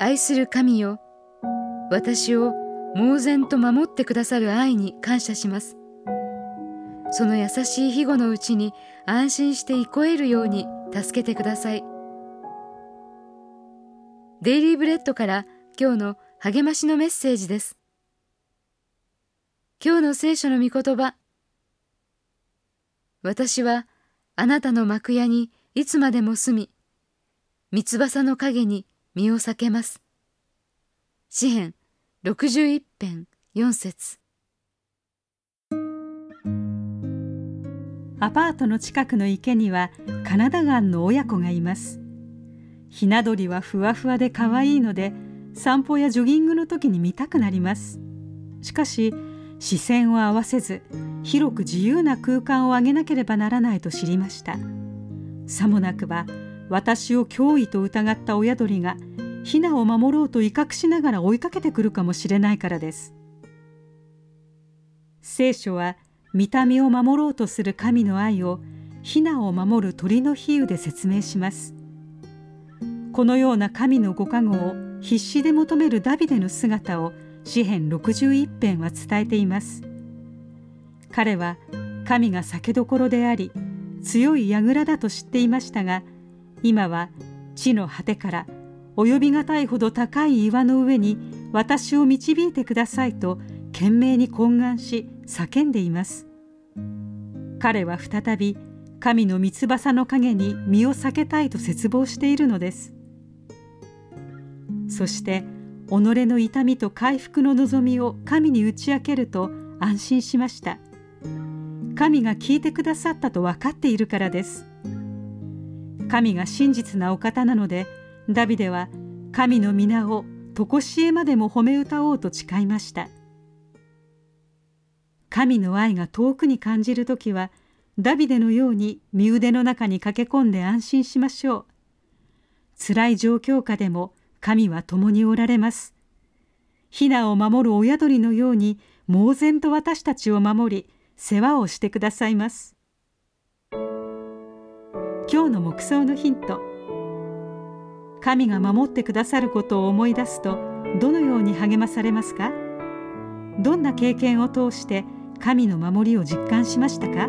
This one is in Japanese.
愛する神よ私を猛然と守ってくださる愛に感謝します。その優しい庇護のうちに安心して憩えるように助けてください。デイリーブレッドから今日の励ましのメッセージです。今日の聖書の御言葉。私はあなたの幕屋にいつまでも住み三翼の影に身を避けます。詩編61編4節。アパートの近くの池にはカナダガンの親子がいます。ひな鳥はふわふわで可愛いので散歩やジョギングの時に見たくなります。しかし視線を合わせず広く自由な空間をあげなければならないと知りました。さもなくば私を脅威と疑った親鳥がヒナを守ろうと威嚇しながら追いかけてくるかもしれないからです。聖書は見た目を守ろうとする神の愛をヒナを守る鳥の比喩で説明します。このような神のご加護を必死で求めるダビデの姿を詩編61編は伝えています。彼は神が酒どころであり強い櫓だと知っていましたが今は地の果てから及びがたいほど高い岩の上に私を導いてくださいと懸命に懇願し叫んでいます。彼は再び神の三翼の陰に身を避けたいと絶望しているのです。そして己の痛みと回復の望みを神に打ち明けると安心しました。神が聞いてくださったと分かっているからです。神が真実なお方なのでダビデは神の皆を常しえまでも褒め歌おうと誓いました。神の愛が遠くに感じる時はダビデのように身腕の中に駆け込んで安心しましょう。辛い状況下でも神は共におられます。ヒナを守る親鳥のように猛然と私たちを守り世話をしてくださいます。今日の黙想のヒント。神が守ってくださることを思い出すとどのように励まされますか？どんな経験を通して神の守りを実感しましたか？